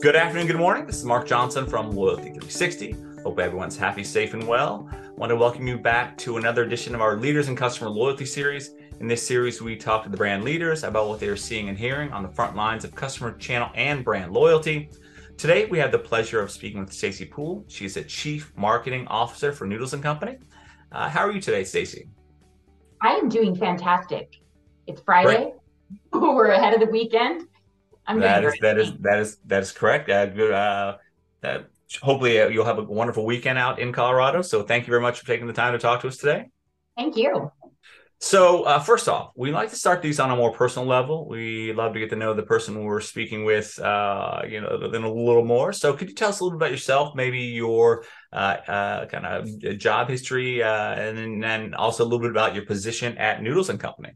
Good afternoon, good morning. This is Mark Johnson from Loyalty 360. Hope everyone's happy, safe, and well. I want to welcome you back to another edition of our Leaders and Customer Loyalty series. In this series, we talk to the brand leaders about what they are seeing and hearing on the front lines of customer channel and brand loyalty. Today, we have the pleasure of speaking with Stacy Pool. She's a Chief Marketing Officer for Noodles and Company. Uh, how are you today, Stacy? I am doing fantastic. It's Friday. We're ahead of the weekend. I'm that is that is that is that is correct. Uh, good. Uh, uh, hopefully, uh, you'll have a wonderful weekend out in Colorado. So, thank you very much for taking the time to talk to us today. Thank you. So, uh, first off, we like to start these on a more personal level. We love to get to know the person we're speaking with, uh, you know, then a little more. So, could you tell us a little bit about yourself, maybe your uh, uh, kind of job history, uh, and then also a little bit about your position at Noodles and Company?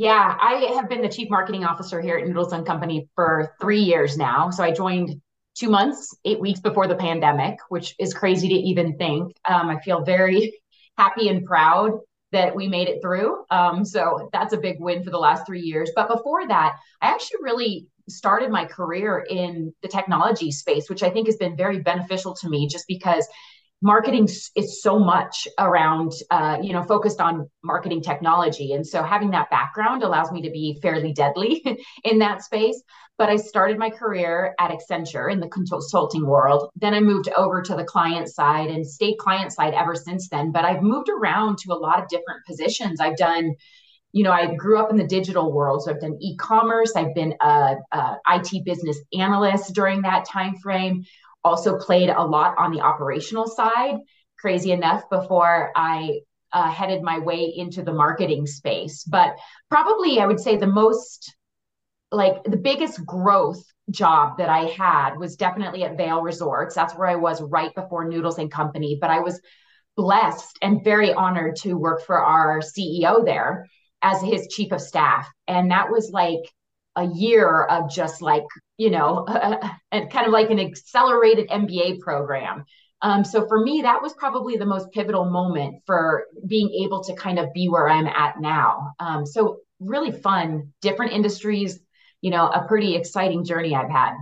Yeah, I have been the chief marketing officer here at Noodles and Company for three years now. So I joined two months, eight weeks before the pandemic, which is crazy to even think. Um, I feel very happy and proud that we made it through. Um, so that's a big win for the last three years. But before that, I actually really started my career in the technology space, which I think has been very beneficial to me just because marketing is so much around uh, you know focused on marketing technology. And so having that background allows me to be fairly deadly in that space. But i started my career at accenture in the consulting world. Then i moved over to the client side and stayed client side ever since then. But i've moved around to a lot of different positions. I've done you know i grew up in the digital world. So i've done e-commerce. I've been a, a it business analyst during that time frame also played a lot on the operational side, crazy enough, before I uh, headed my way into the marketing space. But probably I would say the most, like the biggest growth job that I had was definitely at Vail Resorts. That's where I was right before Noodles and Company. But I was blessed and very honored to work for our CEO there as his chief of staff. And that was like a year of just like you know and kind of like an accelerated mba program um, so for me that was probably the most pivotal moment for being able to kind of be where i'm at now um, so really fun different industries you know a pretty exciting journey i've had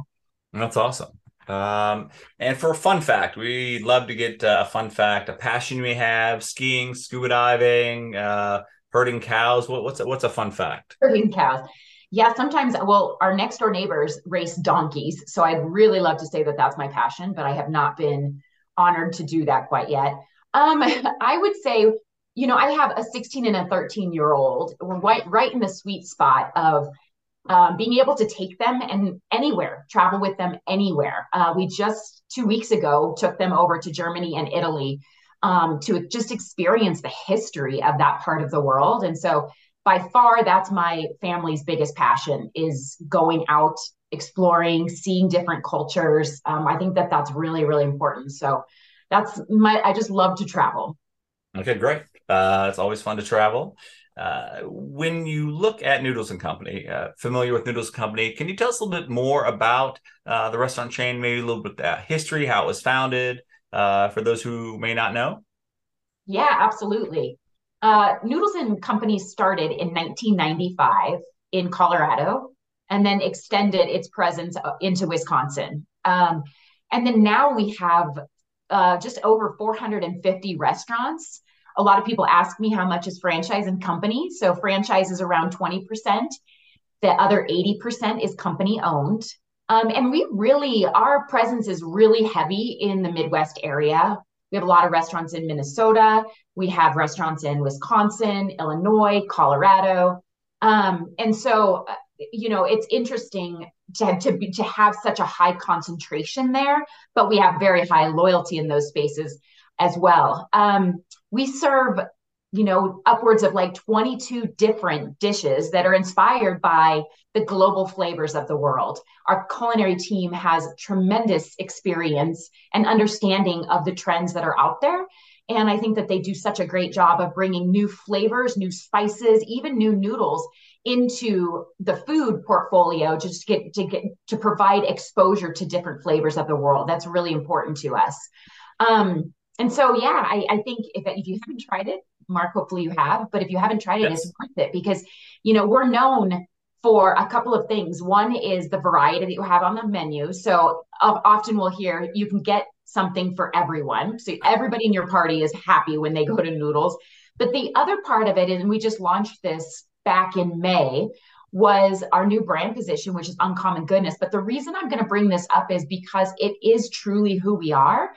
that's awesome um, and for a fun fact, we love to get uh, a fun fact, a passion we have, skiing, scuba diving, uh, herding cows. What, what's a, what's a fun fact? Herding cows. Yeah, sometimes, well, our next door neighbors race donkeys. So I'd really love to say that that's my passion, but I have not been honored to do that quite yet. Um, I would say, you know, I have a 16 and a 13 year old. Right, right in the sweet spot of um, being able to take them and anywhere, travel with them anywhere. Uh, we just two weeks ago took them over to Germany and Italy um, to just experience the history of that part of the world. And so by far that's my family's biggest passion is going out exploring seeing different cultures. Um, i think that that's really really important. So that's my i just love to travel. Okay great. Uh, it's always fun to travel. Uh, when you look at Noodles and Company, uh, familiar with Noodles and Company, can you tell us a little bit more about uh, the restaurant chain, maybe a little bit of history, how it was founded, uh, for those who may not know? Yeah, absolutely. Uh, Noodles and Company started in 1995 in Colorado and then extended its presence uh, into Wisconsin. Um, and then now we have uh, just over 450 restaurants. A lot of people ask me how much is franchise and company. So franchise is around 20%. The other 80% is company owned. Um, and we really, our presence is really heavy in the Midwest area. We have a lot of restaurants in Minnesota. We have restaurants in Wisconsin, Illinois, Colorado. Um, and so, uh, you know, it's interesting to, to, be, to have such a high concentration there, but we have very high loyalty in those spaces as well. Um, we serve you know, upwards of like 22 different dishes that are inspired by the global flavors of the world. Our culinary team has tremendous experience and understanding of the trends that are out there. And I think that they do such a great job of bringing new flavors, new spices, even new noodles into the food portfolio just to get to get to provide exposure to different flavors of the world. That's really important to us. Um, and so, yeah, I, I think if, if you haven't tried it, Mark, hopefully you have, but if you haven't tried it, yes. it's worth it because, you know, we're known for a couple of things. One is the variety that you have on the menu. So uh, often we'll hear you can get something for everyone. So everybody in your party is happy when they go to Noodles. But the other part of it, and we just launched this back in May, was our new brand position, which is Uncommon Goodness. But the reason I'm going to bring this up is because it is truly who we are.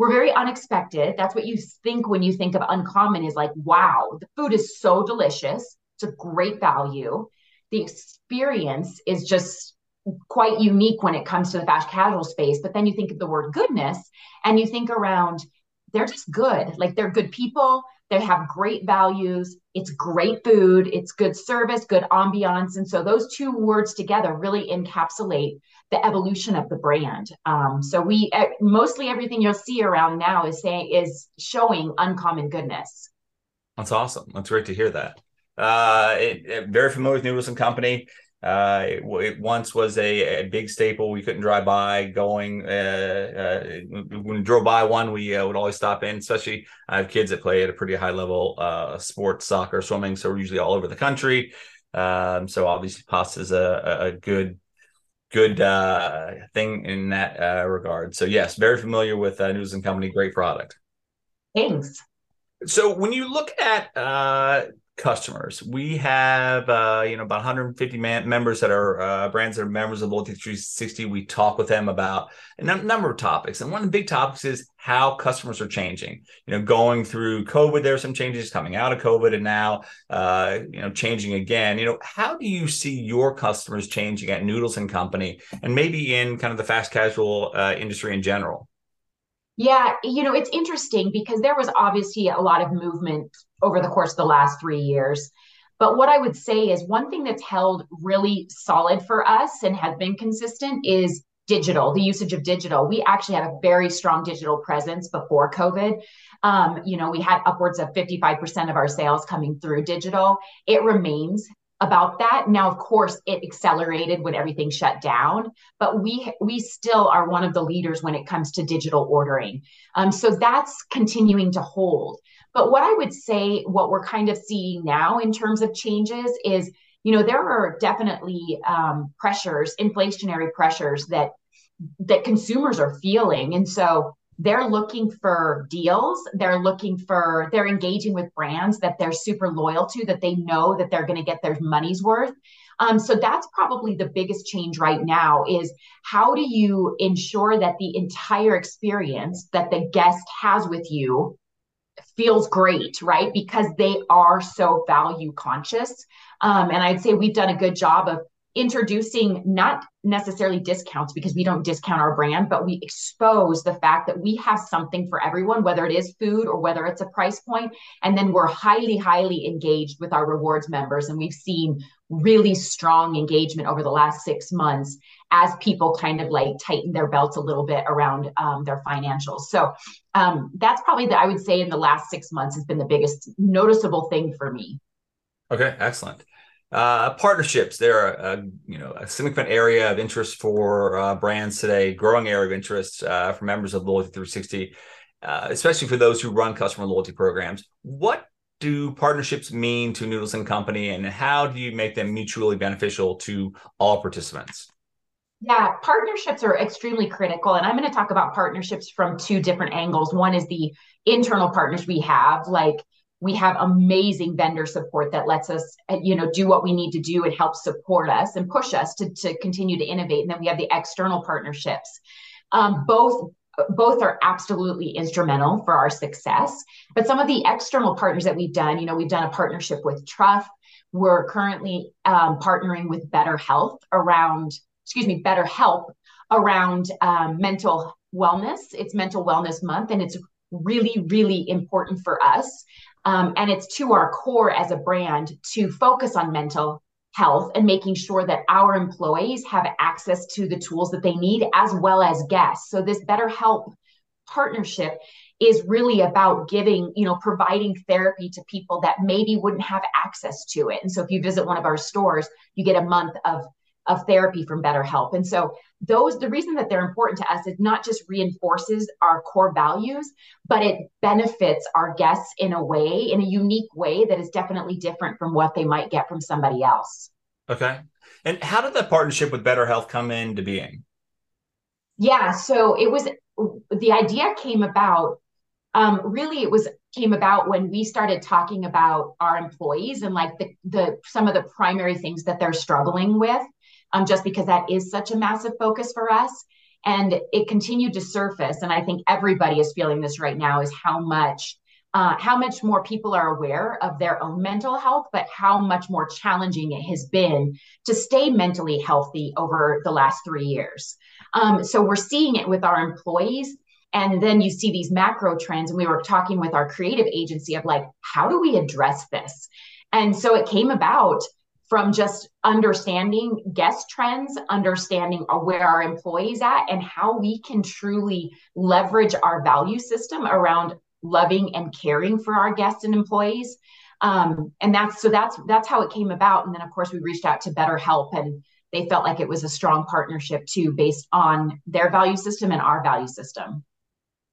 We're very unexpected. That's what you think when you think of uncommon is like, wow, the food is so delicious. It's a great value. The experience is just quite unique when it comes to the fast casual space. But then you think of the word goodness and you think around, they're just good. Like they're good people. They have great values. It's great food. It's good service, good ambiance. And so those two words together really encapsulate the evolution of the brand. Um, so we uh, mostly everything you'll see around now is saying is showing uncommon goodness. That's awesome. That's great to hear that. Uh, it, it, very familiar with Noodles and Company. Uh, it, it, once was a, a, big staple. We couldn't drive by going. Uh, uh, when we drove by one, we uh, would always stop in. Especially, I have kids that play at a pretty high level, uh, sports, soccer, swimming. So we're usually all over the country. Um, so obviously, pasta is a, a good, good uh, thing in that uh, regard. So yes, very familiar with Noodles and Company. Great product. Thanks. So when you look at customers. We have uh, you know about 150 man- members that are uh, brands that are members of Loyalty 360. We talk with them about a number of topics, and one of the big topics is how customers are changing. You know, going through COVID, there are some changes coming out of COVID, and now uh, you know changing again. You know, how do you see your customers changing at Noodles and Company, and maybe in kind of the fast casual uh, industry in general? Yeah, you know, it's interesting because there was obviously a lot of movement over the course of the last three years. But what I would say is one thing that's held really solid for us and has been consistent is digital, the usage of digital. We actually had a very strong digital presence before COVID. Um, you know, we had upwards of 55% of our sales coming through digital. It remains about that. Now, of course, it accelerated when everything shut down, but we we still are one of the leaders when it comes to digital ordering. Um, so that's continuing to hold. But what I would say, what we're kind of seeing now in terms of changes is, you know, there are definitely um, pressures, inflationary pressures that that consumers are feeling, and so they're looking for deals. They're looking for they're engaging with brands that they're super loyal to that they know that they're going to get their money's worth. Um, so that's probably the biggest change right now is how do you ensure that the entire experience that the guest has with you feels great right? Because they are so value conscious. Um, and i'd say we've done a good job of introducing not necessarily discounts because we don't discount our brand, but we expose the fact that we have something for everyone, whether it is food or whether it's a price point. And then we're highly, highly engaged with our rewards members. And we've seen really strong engagement over the last six months as people kind of like tighten their belts a little bit around um, their financials. So um, that's probably that I would say in the last six months has been the biggest noticeable thing for me. Okay, excellent. Uh, partnerships, they're a, you know a significant area of interest for uh, brands today, growing area of interest uh, for members of Loyalty 360, uh, especially for those who run customer loyalty programs. What do partnerships mean to Noodles and Company, and how do you make them mutually beneficial to all participants? Yeah, partnerships are extremely critical. And I'm going to talk about partnerships from two different angles. One is the internal partners we have, like we have amazing vendor support that lets us you know do what we need to do and help support us and push us to, to continue to innovate. And then we have the external partnerships. Um, both both are absolutely instrumental for our success. But some of the external partners that we've done you know we've done a partnership with truff. We're currently um, partnering with better health around excuse me better help around um, mental wellness. It's mental wellness month and it's really really important for us um, and it's to our core as a brand to focus on mental health and making sure that our employees have access to the tools that they need as well as guests. So this BetterHelp partnership is really about giving, you know, providing therapy to people that maybe wouldn't have access to it. And so if you visit one of our stores, you get a month of of therapy from BetterHelp. And so those the reason that they're important to us is not just reinforces our core values, but it benefits our guests in a way, in a unique way that is definitely different from what they might get from somebody else. Okay. And how did that partnership with Better Health come into being? Yeah, so it was the idea came about um, really it was came about when we started talking about our employees and like the the some of the primary things that they're struggling with um, just because that is such a massive focus for us and it continued to surface and i think everybody is feeling this right now is how much uh, how much more people are aware of their own mental health, but how much more challenging it has been to stay mentally healthy over the last three years. Um, so we're seeing it with our employees. And then you see these macro trends. And we were talking with our creative agency of like, how do we address this? And so it came about from just understanding guest trends, understanding where our employees at, and how we can truly leverage our value system around loving and caring for our guests and employees. Um, and that's so that's that's how it came about. And then of course we reached out to BetterHelp and they felt like it was a strong partnership too, based on their value system and our value system.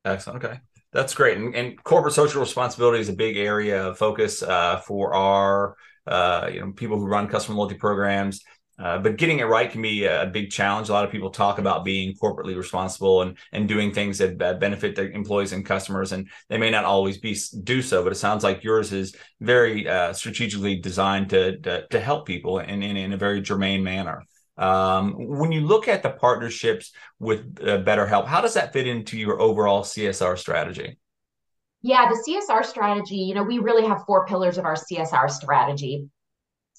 Excellent. Okay. That's great. And, and corporate social responsibility is a big area of focus uh, for our uh, you know people who run customer loyalty programs. Uh, but getting it right can be a big challenge. A lot of people talk about being corporately responsible and and doing things that benefit their employees and customers, and they may not always be do so. But it sounds like yours is very uh, strategically designed to, to, to help people in, in, in a very germane manner. Um, when you look at the partnerships with uh, BetterHelp, how does that fit into your overall CSR strategy? Yeah, the CSR strategy, you know, we really have four pillars of our CSR strategy.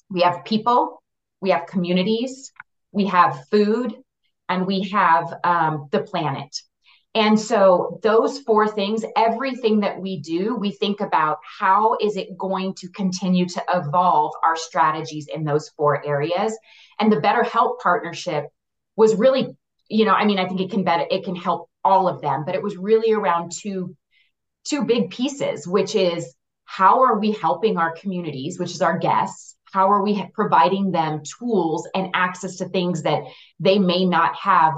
We have people, we have communities, we have food, and we have um, the planet. And so, those four things, everything that we do, we think about how is it going to continue to evolve our strategies in those four areas. And the BetterHelp partnership was really, you know, I mean, I think it can better, it can help all of them, but it was really around two two big pieces, which is how are we helping our communities, which is our guests, how are we providing them tools and access to things that they may not have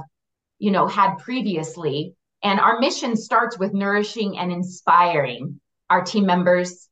you know had previously? And our mission starts with nourishing and inspiring our team members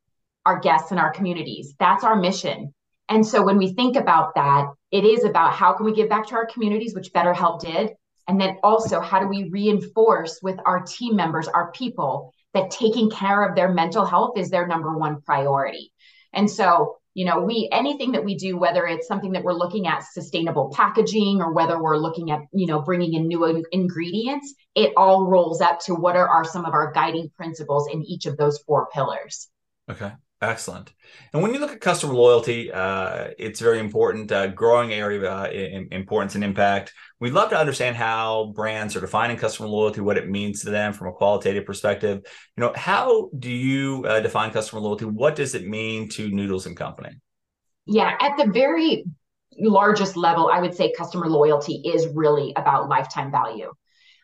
our guests and our communities. That's our mission. And so when we think about that it is about how can we give back to our communities which BetterHelp did and then also how do we reinforce with our team members our people that taking care of their mental health is their number one priority. And so you know we anything that we do whether it's something that we're looking at sustainable packaging or whether we're looking at you know bringing in new ingredients it all rolls up to what are, are some of our guiding principles in each of those four pillars. Okay Excellent. And when you look at customer loyalty, uh, it's very important, uh, growing area uh, importance and impact. We'd love to understand how brands are defining customer loyalty, what it means to them from a qualitative perspective. You know, how do you uh, define customer loyalty? What does it mean to Noodles and Company? Yeah, at the very largest level, I would say customer loyalty is really about lifetime value.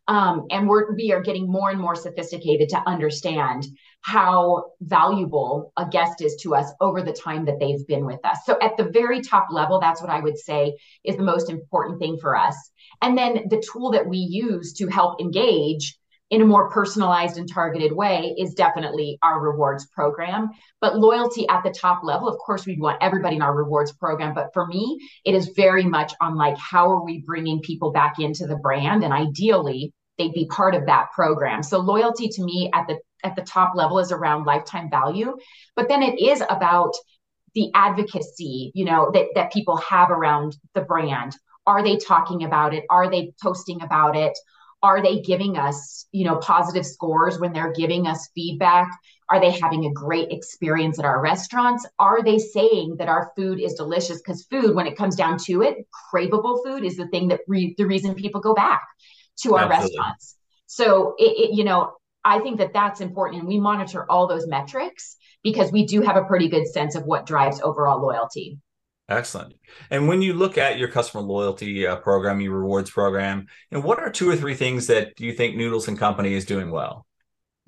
Um, and we're, we are getting more and more sophisticated to understand how valuable a guest is to us over the time that they've been with us. So, at the very top level, that's what I would say is the most important thing for us. And then the tool that we use to help engage in a more personalized and targeted way is definitely our rewards program. But loyalty at the top level, of course, we want everybody in our rewards program. But for me, it is very much on like, how are we bringing people back into the brand? And ideally, they'd be part of that program. So loyalty to me at the at the top level is around lifetime value, but then it is about the advocacy, you know, that that people have around the brand. Are they talking about it? Are they posting about it? are they giving us you know positive scores when they're giving us feedback are they having a great experience at our restaurants are they saying that our food is delicious because food when it comes down to it craveable food is the thing that re- the reason people go back to our Absolutely. restaurants so it, it, you know i think that that's important and we monitor all those metrics because we do have a pretty good sense of what drives overall loyalty Excellent. And when you look at your customer loyalty uh, program, your rewards program, and what are two or three things that you think Noodles and Company is doing well?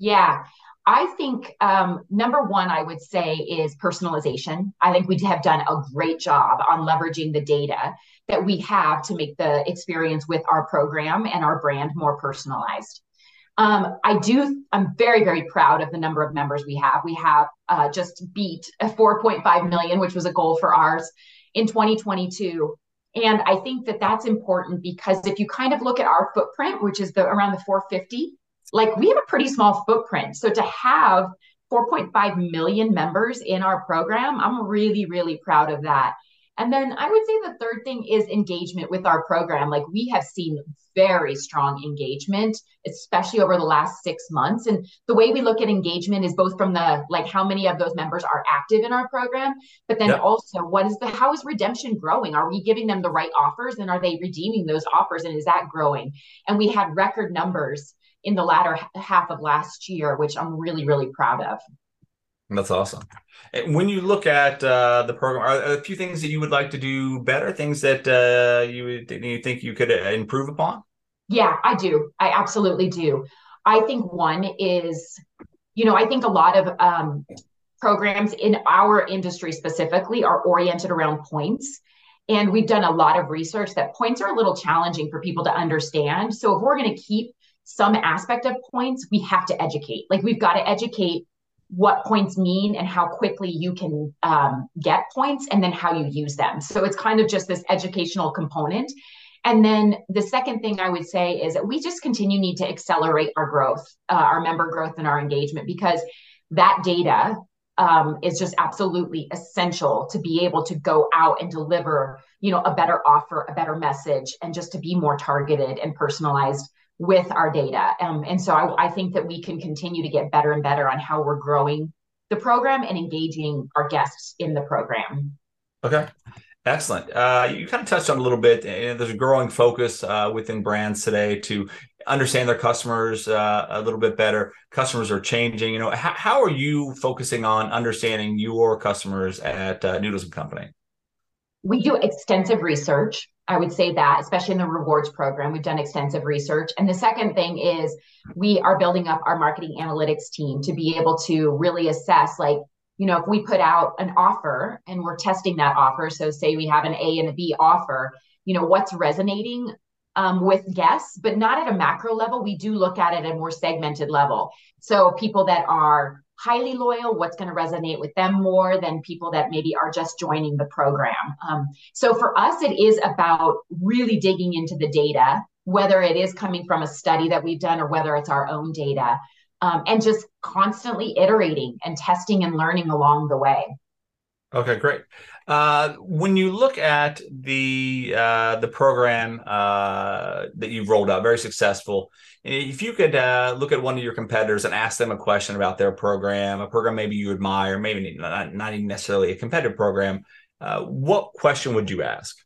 Yeah, I think um, number one, I would say is personalization. I think we have done a great job on leveraging the data that we have to make the experience with our program and our brand more personalized. Um, I do, I'm very, very proud of the number of members we have. We have uh, just beat a 4.5 million, which was a goal for ours. in 2022. And I think that that's important because if you kind of look at our footprint, which is the around the 450, like we have a pretty small footprint. So to have 4.5 million members in our program, I'm really, really proud of that. And then I would say the third thing is engagement with our program. Like we have seen very strong engagement, especially over the last six months. And the way we look at engagement is both from the like how many of those members are active in our program, but then yep. also what is the how is redemption growing? Are we giving them the right offers and are they redeeming those offers and is that growing? And we had record numbers in the latter half of last year, which I'm really, really proud of. That's awesome. When you look at uh, the program, are there a few things that you would like to do better? Things that uh, you you think you could uh, improve upon? Yeah, I do. I absolutely do. I think one is, you know, I think a lot of um, programs in our industry specifically are oriented around points. And we've done a lot of research that points are a little challenging for people to understand. So if we're going to keep some aspect of points, we have to educate. Like we've got to educate what points mean and how quickly you can um, get points and then how you use them. So it's kind of just this educational component. And then the second thing I would say is that we just continue need to accelerate our growth, uh, our member growth and our engagement because that data um, is just absolutely essential to be able to go out and deliver, you know, a better offer, a better message, and just to be more targeted and personalized with our data. Um, and so I, I think that we can continue to get better and better on how we're growing the program and engaging our guests in the program. Okay. Excellent. Uh, you kind of touched on a little bit, and there's a growing focus uh, within brands today to understand their customers uh, a little bit better. Customers are changing. You know, how, how are you focusing on understanding your customers at uh, Noodles and Company? We do extensive research. I would say that, especially in the rewards program, we've done extensive research. And the second thing is we are building up our marketing analytics team to be able to really assess, like, you know, if we put out an offer and we're testing that offer, so say we have an A and a B offer, you know, what's resonating um, with guests, but not at a macro level. We do look at it at a more segmented level. So people that are highly loyal, what's going to resonate with them more than people that maybe are just joining the program. Um, so for us, it is about really digging into the data, whether it is coming from a study that we've done or whether it's our own data, um, and just constantly iterating and testing and learning along the way. Okay, great. Uh, when you look at the uh, the program uh, that you've rolled out, very successful. If you could uh, look at one of your competitors and ask them a question about their program, a program maybe you admire, maybe not, not even necessarily a competitive program, uh, what question would you ask?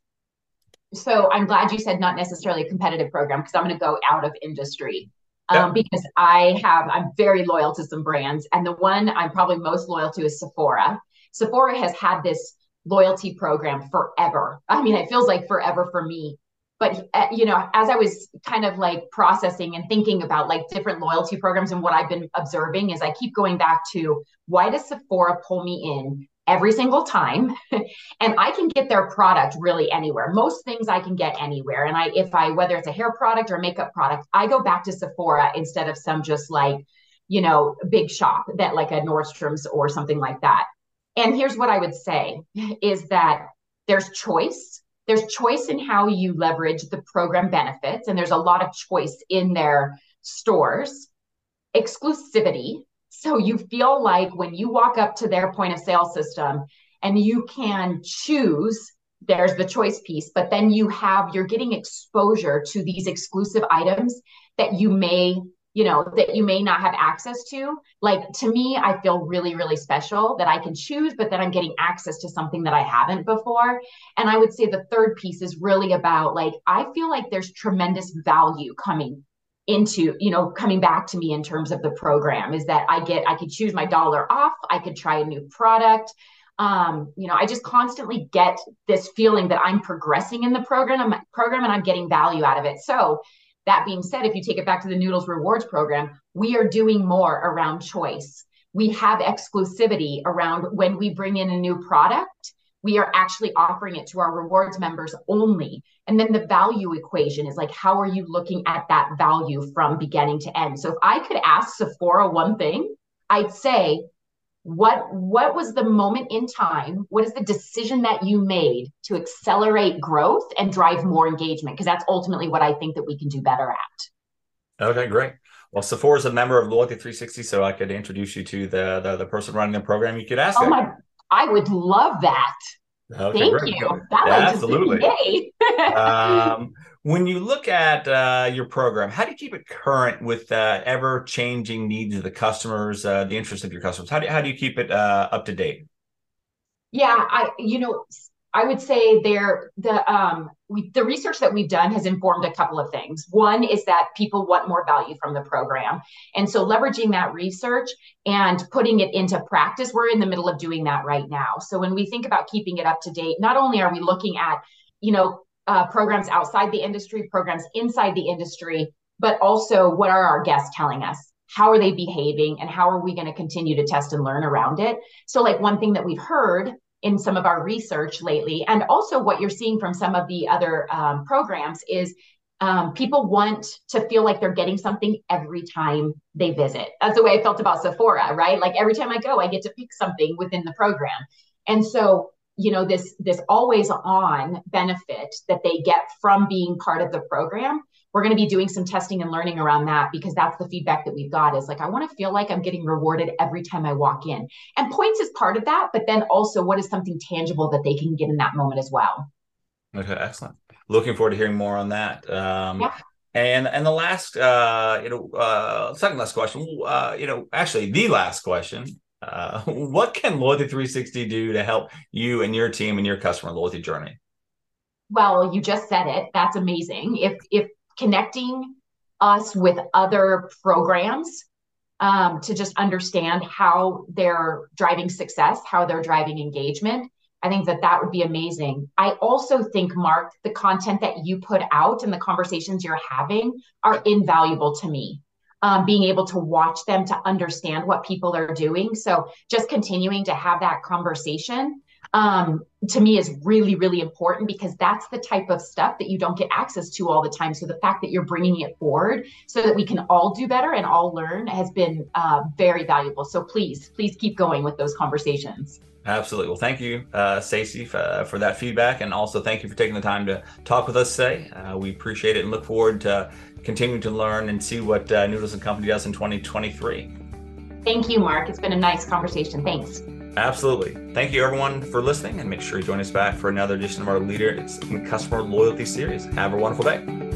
So I'm glad you said not necessarily a competitive program because I'm going to go out of industry. Um, because I have, I'm very loyal to some brands, and the one I'm probably most loyal to is Sephora Sephora has had this loyalty program forever. I mean, it feels like forever for me. But uh, you know, as I was kind of like processing and thinking about like different loyalty programs and what I've been observing is I keep going back to why does Sephora pull me in every single time and i can get their product really anywhere most things i can get anywhere and i if i whether it's a hair product or makeup product i go back to sephora instead of some just like you know big shop that like a nordstrom's or something like that and here's what I would say is that there's choice. There's choice in how you leverage the program benefits, and there's a lot of choice in their stores. Exclusivity. So you feel like when you walk up to their point of sale system and you can choose, there's the choice piece, but then you have, you're getting exposure to these exclusive items that you may you know that you may not have access to. Like to me i feel really really special that i can choose but that i'm getting access to something that i haven't before. And i would say the third piece is really about like i feel like there's tremendous value coming into you know coming back to me in terms of the program is that i get i could choose my dollar off i could try a new product. Um, you know, I just constantly get this feeling that I'm progressing in the program, program, and I'm getting value out of it. So that being said, if you take it back to the Noodles Rewards program, we are doing more around choice. We have exclusivity around when we bring in a new product, we are actually offering it to our rewards members only. And then the value equation is like, how are you looking at that value from beginning to end? So if I could ask Sephora one thing, I'd say, what what was the moment in time what is the decision that you made to accelerate growth and drive more engagement? Because that's ultimately what i think that we can do better at. Okay great. Well sephora is a member of loyalty 360 so i could introduce you to the the, the person running the program. You could ask oh my i would love that okay, Thank you. That yeah, absolutely. um, when you look at uh, your program, how do you keep it current with uh, ever changing needs of the customers, uh, the interest of your customers? How do, how do you keep it uh, up to date? Yeah, I you know I would say there the um we, the research that we've done has informed a couple of things. One is that people want more value from the program, and so leveraging that research and putting it into practice, we're in the middle of doing that right now. So when we think about keeping it up to date, not only are we looking at you know uh, programs outside the industry, programs inside the industry, but also what are our guests telling us? How are they behaving? And how are we going to continue to test and learn around it? So, like, one thing that we've heard in some of our research lately, and also what you're seeing from some of the other um, programs is um, people want to feel like they're getting something every time they visit. That's the way I felt about Sephora, right? Like every time I go, I get to pick something within the program. And so you know this this always on benefit that they get from being part of the program we're going to be doing some testing and learning around that because that's the feedback that we've got is like i want to feel like i'm getting rewarded every time i walk in and points is part of that but then also what is something tangible that they can get in that moment as well okay excellent looking forward to hearing more on that um, yeah. And and the last, uh, you know, uh, second last question, uh, you know, actually the last question uh, what can Loyalty 360 do to help you and your team and your customer loyalty journey? Well, you just said it. That's amazing. If if connecting us with other programs um, to just understand how they're driving success, how they're driving engagement, I think that that would be amazing. I also think, Mark, the content that you put out and the conversations you're having are invaluable to me um, being able to watch them to understand what people are doing. So just continuing to have that conversation um, to me is really, really important because that's the type of stuff that you don't get access to all the time. So the fact that you're bringing it forward so that we can all do better and all learn has been uh, very valuable. So please, please keep going with those conversations. Absolutely. Well, thank you, uh, Stacy, for, for, that feedback. And also thank you for taking the time to talk with us today. Uh, we appreciate it and look forward to continuing to learn and see what uh, Noodles and Company does in 2023. Thank you, Mark. It's been a nice conversation. Thanks. Absolutely. Thank you, everyone, for listening. And make sure you join us back for another edition of our Leader It's Customer Loyalty Series. Have a wonderful day.